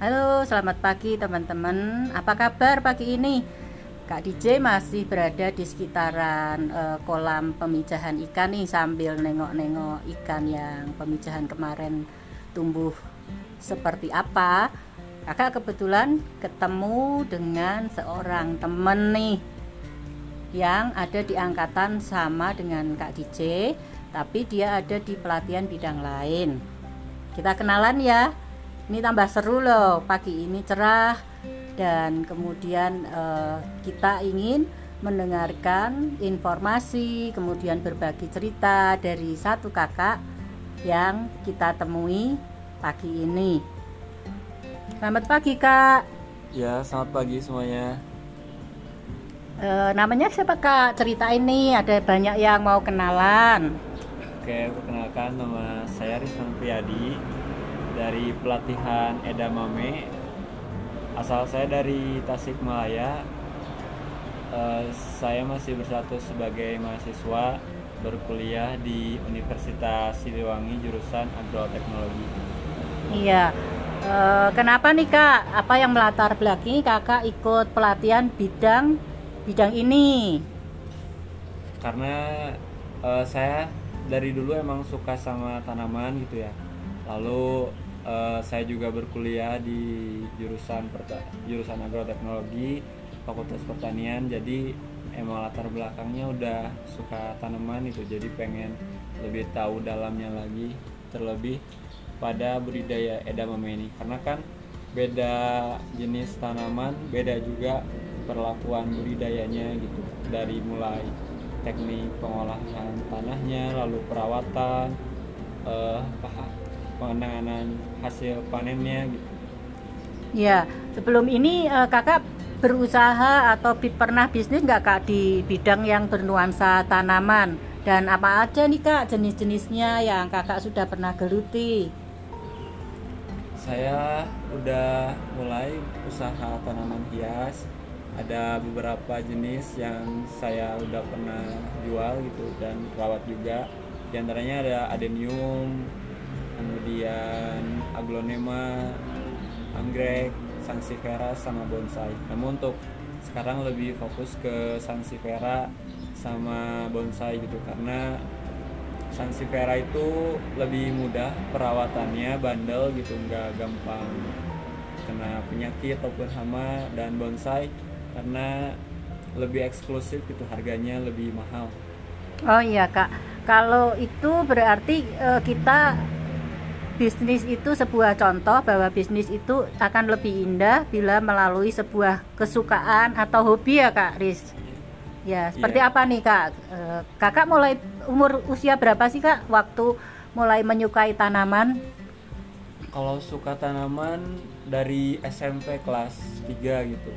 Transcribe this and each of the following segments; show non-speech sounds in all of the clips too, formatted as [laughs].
Halo, selamat pagi teman-teman. Apa kabar pagi ini? Kak DJ masih berada di sekitaran uh, kolam pemijahan ikan nih sambil nengok-nengok ikan yang pemijahan kemarin tumbuh seperti apa. Kakak kebetulan ketemu dengan seorang temen nih yang ada di angkatan sama dengan Kak DJ, tapi dia ada di pelatihan bidang lain. Kita kenalan ya ini tambah seru loh pagi ini cerah dan kemudian uh, kita ingin mendengarkan informasi kemudian berbagi cerita dari satu kakak yang kita temui pagi ini. Selamat pagi kak. Ya selamat pagi semuanya. Uh, namanya siapa kak? Cerita ini ada banyak yang mau kenalan. Oke perkenalkan nama saya Rizwan Priyadi dari pelatihan edamame asal saya dari Tasikmalaya uh, saya masih berstatus sebagai mahasiswa berkuliah di Universitas Siliwangi jurusan agroteknologi. Iya. Uh, kenapa nih kak? Apa yang melatar belakangi kakak ikut pelatihan bidang bidang ini? Karena uh, saya dari dulu emang suka sama tanaman gitu ya. Lalu uh, saya juga berkuliah di jurusan jurusan agroteknologi fakultas pertanian. Jadi emang latar belakangnya udah suka tanaman itu. Jadi pengen lebih tahu dalamnya lagi terlebih pada budidaya edamame ini. Karena kan beda jenis tanaman beda juga perlakuan budidayanya gitu. Dari mulai teknik pengolahan tanahnya lalu perawatan uh, penanganan hasil panennya gitu. Ya, sebelum ini uh, kakak berusaha atau pernah bisnis nggak kak di bidang yang bernuansa tanaman dan apa aja nih kak jenis-jenisnya yang kakak sudah pernah geluti? Saya udah mulai usaha tanaman hias. Ada beberapa jenis yang saya udah pernah jual gitu dan rawat juga. Di antaranya ada adenium, kemudian aglonema anggrek sansifera sama bonsai. Namun untuk sekarang lebih fokus ke sansifera sama bonsai gitu karena sansifera itu lebih mudah perawatannya bandel gitu nggak gampang kena penyakit ataupun hama. Dan bonsai karena lebih eksklusif gitu harganya lebih mahal. Oh iya kak. Kalau itu berarti uh, kita bisnis itu sebuah contoh bahwa bisnis itu akan lebih indah bila melalui sebuah kesukaan atau hobi ya kak Riz? Ya seperti yeah. apa nih kak? E, kakak mulai umur usia berapa sih kak waktu mulai menyukai tanaman? Kalau suka tanaman dari SMP kelas 3 gitu.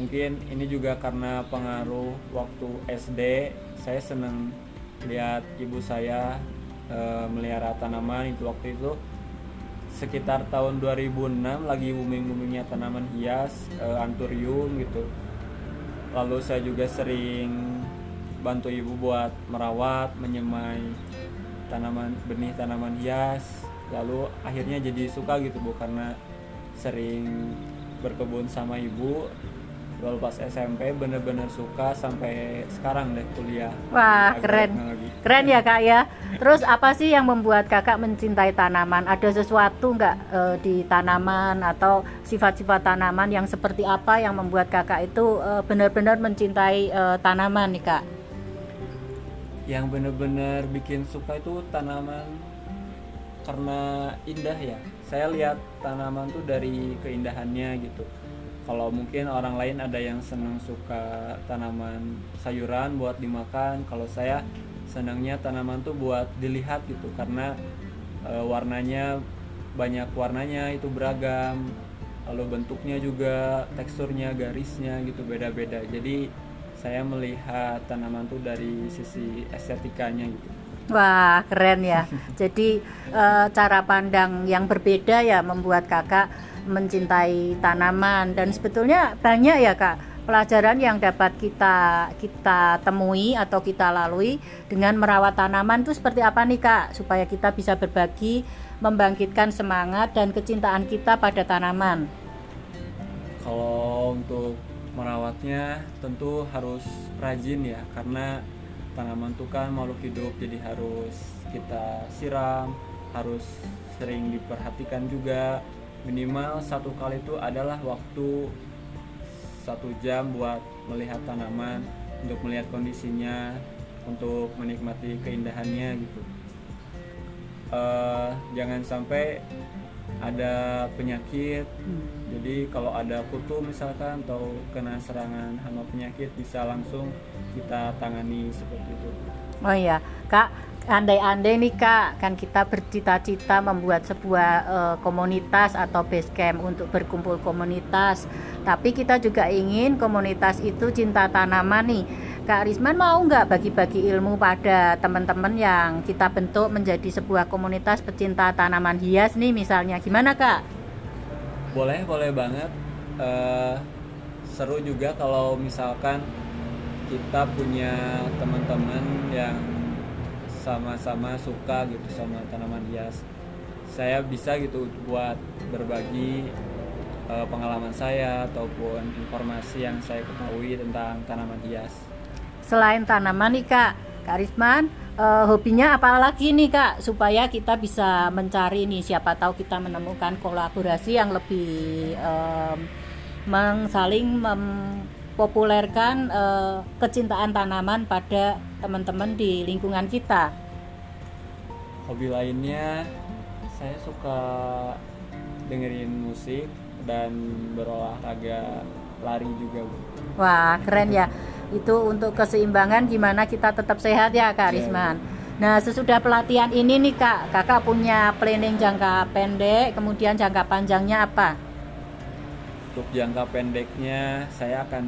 Mungkin ini juga karena pengaruh waktu SD saya seneng lihat ibu saya e, melihara tanaman itu waktu itu sekitar tahun 2006 lagi booming-boomingnya tanaman hias uh, anturium gitu. Lalu saya juga sering bantu ibu buat merawat menyemai tanaman benih tanaman hias. Lalu akhirnya jadi suka gitu bu karena sering berkebun sama ibu. Lalu pas SMP bener-bener suka sampai sekarang deh kuliah. Wah keren. keren ya kak ya terus apa sih yang membuat kakak mencintai tanaman? Ada sesuatu nggak e, di tanaman atau sifat-sifat tanaman yang seperti apa yang membuat kakak itu e, benar-benar mencintai e, tanaman nih kak? Yang bener-bener bikin suka itu tanaman karena indah ya. Saya lihat tanaman tuh dari keindahannya gitu. Kalau mungkin orang lain ada yang senang suka tanaman sayuran buat dimakan kalau saya senangnya tanaman tuh buat dilihat gitu karena e, warnanya banyak warnanya itu beragam. Lalu bentuknya juga teksturnya garisnya gitu beda-beda. Jadi saya melihat tanaman tuh dari sisi estetikanya gitu. Wah keren ya. [laughs] Jadi e, cara pandang yang berbeda ya membuat kakak mencintai tanaman. Dan sebetulnya banyak ya kak pelajaran yang dapat kita kita temui atau kita lalui dengan merawat tanaman itu seperti apa nih kak? Supaya kita bisa berbagi membangkitkan semangat dan kecintaan kita pada tanaman. Kalau untuk merawatnya tentu harus rajin ya karena tanaman itu kan makhluk hidup jadi harus kita siram harus sering diperhatikan juga. Minimal satu kali itu adalah waktu satu jam buat melihat tanaman untuk melihat kondisinya untuk menikmati keindahannya gitu. Uh, jangan sampai ada penyakit. Hmm. jadi kalau ada kutu misalkan atau kena serangan hama penyakit bisa langsung kita tangani seperti itu. Oh iya kak andai-andai nih kak kan kita bercita-cita membuat sebuah uh, komunitas atau base camp untuk berkumpul komunitas. Tapi kita juga ingin komunitas itu cinta tanaman nih. Kak Risman mau nggak bagi-bagi ilmu pada teman-teman yang kita bentuk menjadi sebuah komunitas pecinta tanaman hias nih misalnya? Gimana Kak? Boleh boleh banget. Uh, seru juga kalau misalkan kita punya teman-teman yang sama-sama suka gitu sama tanaman hias. Saya bisa gitu buat berbagi uh, pengalaman saya ataupun informasi yang saya ketahui tentang tanaman hias. Selain tanaman nih kak kak Risman uh, hobinya apa lagi nih kak? Supaya kita bisa mencari nih siapa tahu kita menemukan kolaborasi yang lebih um, mengsaling mempopulerkan uh, kecintaan tanaman pada teman-teman di lingkungan kita hobi lainnya saya suka dengerin musik dan berolahraga lari juga Bu. Wah keren ya itu untuk keseimbangan gimana kita tetap sehat ya Kak iya, Risman. Yeah. Nah sesudah pelatihan ini nih Kak, Kakak punya planning jangka pendek, kemudian jangka panjangnya apa? Untuk jangka pendeknya saya akan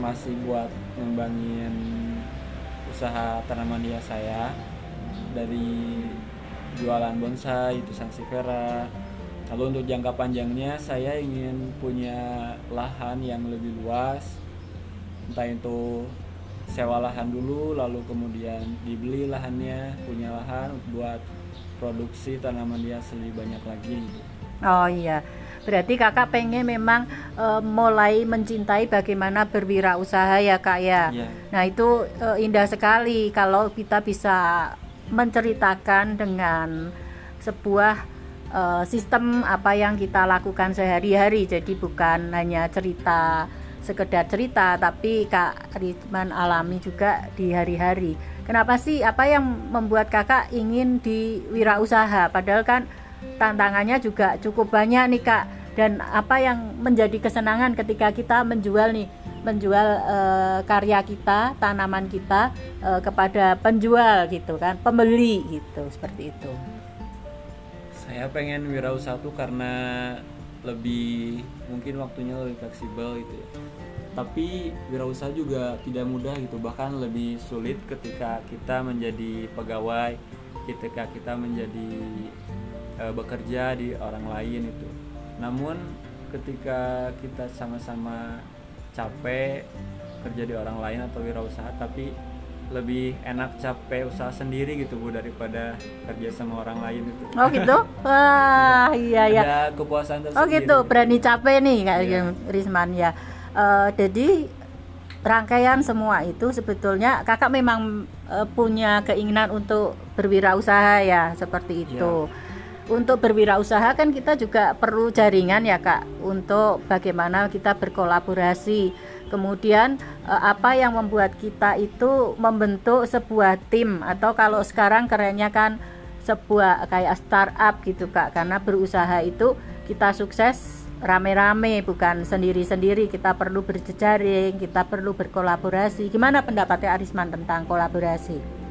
masih buat ngembangin usaha tanaman hias saya dari jualan bonsai itu sansifera lalu untuk jangka panjangnya saya ingin punya lahan yang lebih luas. Entah itu sewa lahan dulu lalu kemudian dibeli lahannya punya lahan buat produksi tanaman hias lebih banyak lagi. Oh iya Berarti kakak pengen memang e, mulai mencintai bagaimana berwirausaha ya kak ya. Yeah. Nah itu e, indah sekali kalau kita bisa menceritakan dengan sebuah e, sistem apa yang kita lakukan sehari-hari. Jadi bukan hanya cerita sekedar cerita, tapi kak Ridman alami juga di hari-hari. Kenapa sih apa yang membuat kakak ingin diwirausaha? Padahal kan tantangannya juga cukup banyak nih kak. Dan apa yang menjadi kesenangan ketika kita menjual nih menjual e, karya kita tanaman kita e, kepada penjual gitu kan pembeli gitu seperti itu. Saya pengen wirausaha tuh karena lebih mungkin waktunya lebih fleksibel gitu ya. Tapi wirausaha juga tidak mudah gitu bahkan lebih sulit ketika kita menjadi pegawai ketika kita menjadi e, bekerja di orang lain itu. Namun ketika kita sama-sama capek kerja di orang lain atau wirausaha tapi lebih enak capek usaha sendiri gitu bu daripada kerja sama orang lain itu. Oh gitu? [laughs] Wah iya iya. Ada kepuasan tersendiri. Oh gitu? Berani capek nih kayak yeah. Risman ya. Uh, jadi rangkaian semua itu sebetulnya kakak memang uh, punya keinginan untuk berwirausaha ya seperti itu. yeah untuk berwirausaha kan kita juga perlu jaringan ya kak untuk bagaimana kita berkolaborasi. Kemudian eh, apa yang membuat kita itu membentuk sebuah tim? Atau kalau sekarang kerennya kan sebuah kayak startup gitu kak karena berusaha itu kita sukses rame-rame bukan sendiri-sendiri. Kita perlu berjejaring kita perlu berkolaborasi. Gimana pendapatnya Arisman tentang kolaborasi?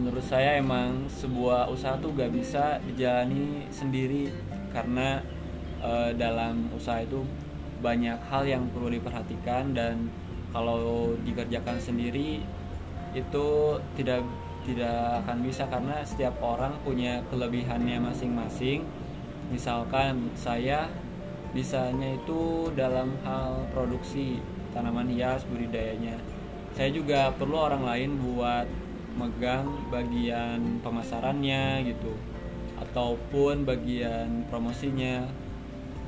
Menurut saya emang sebuah usaha tuh gak bisa dijalani sendiri karena e, dalam usaha itu banyak hal yang perlu diperhatikan dan kalau dikerjakan sendiri itu tidak tidak akan bisa karena setiap orang punya kelebihannya masing-masing. Misalkan saya bisanya itu dalam hal produksi tanaman hias budidayanya. Saya juga perlu orang lain buat megang bagian pemasarannya gitu ataupun bagian promosinya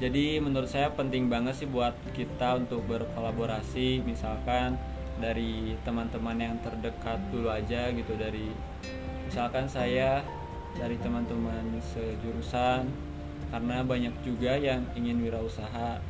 jadi menurut saya penting banget sih buat kita untuk berkolaborasi misalkan dari teman-teman yang terdekat dulu aja gitu dari misalkan saya dari teman-teman sejurusan karena banyak juga yang ingin wirausaha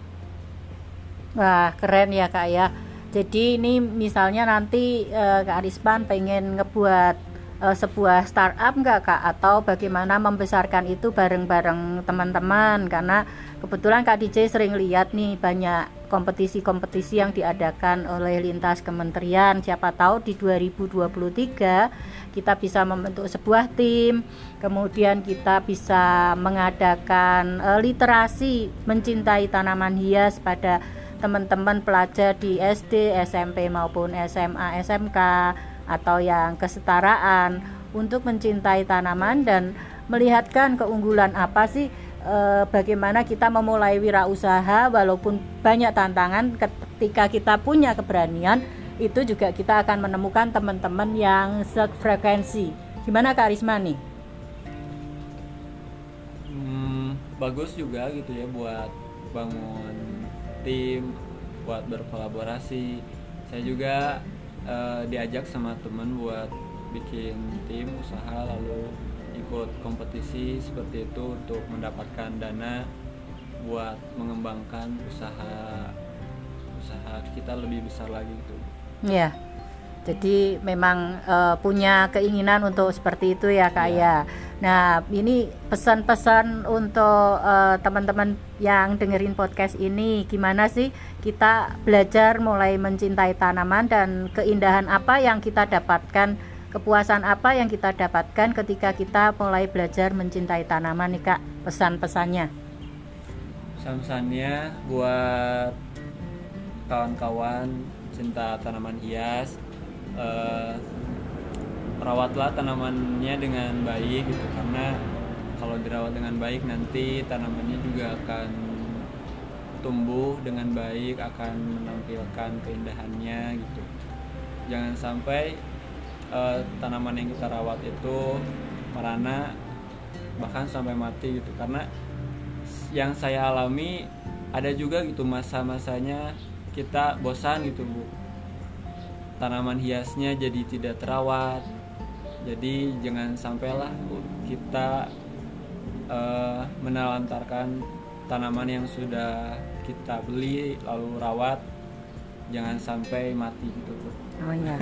Wah keren ya kak ya. Jadi ini misalnya nanti uh, kak Arispan pengen ngebuat uh, sebuah startup nggak kak? Atau bagaimana membesarkan itu bareng-bareng teman-teman? Karena kebetulan kak DJ sering lihat nih banyak kompetisi-kompetisi yang diadakan oleh lintas kementerian. Siapa tahu di 2023 kita bisa membentuk sebuah tim, kemudian kita bisa mengadakan uh, literasi mencintai tanaman hias pada teman-teman pelajar di SD, SMP maupun SMA, SMK atau yang kesetaraan untuk mencintai tanaman dan melihatkan keunggulan apa sih e, bagaimana kita memulai wirausaha walaupun banyak tantangan ketika kita punya keberanian itu juga kita akan menemukan teman-teman yang sefrekuensi. Gimana Kak Risma nih? Hmm, bagus juga gitu ya buat bangun tim buat berkolaborasi saya juga uh, diajak sama teman buat bikin tim usaha lalu ikut kompetisi seperti itu untuk mendapatkan dana buat mengembangkan usaha usaha kita lebih besar lagi gitu. Iya. Jadi memang uh, punya keinginan untuk seperti itu ya Kak ya. ya. Nah, ini pesan-pesan untuk uh, teman-teman yang dengerin podcast ini gimana sih kita belajar mulai mencintai tanaman dan keindahan apa yang kita dapatkan, kepuasan apa yang kita dapatkan ketika kita mulai belajar mencintai tanaman nih Kak. Pesan-pesannya. Pesan-pesannya buat kawan-kawan cinta tanaman hias uh, rawatlah tanamannya dengan baik gitu. Karena kalau dirawat dengan baik nanti tanamannya juga akan tumbuh dengan baik akan menampilkan keindahannya gitu. Jangan sampai uh, tanaman yang kita rawat itu merana bahkan sampai mati gitu. Karena yang saya alami ada juga gitu masa-masanya kita bosan gitu bu tanaman hiasnya jadi tidak terawat. Jadi jangan sampailah kita uh, menelantarkan tanaman yang sudah kita beli lalu rawat. Jangan sampai mati gitu oh iya.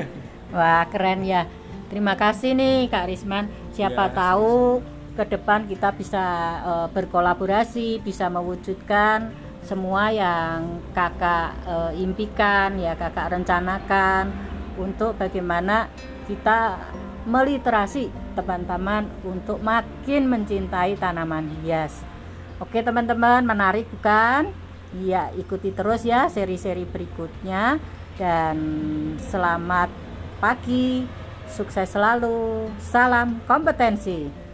Wah keren ya. Terima kasih nih kak Risman. Siapa ya, tahu ke depan kita bisa uh, berkolaborasi bisa mewujudkan semua yang kakak e, impikan ya kakak rencanakan untuk bagaimana kita meliterasi teman-teman untuk makin mencintai tanaman hias. Oke teman-teman menarik bukan? Iya ikuti terus ya seri-seri berikutnya dan selamat pagi, sukses selalu, salam kompetensi.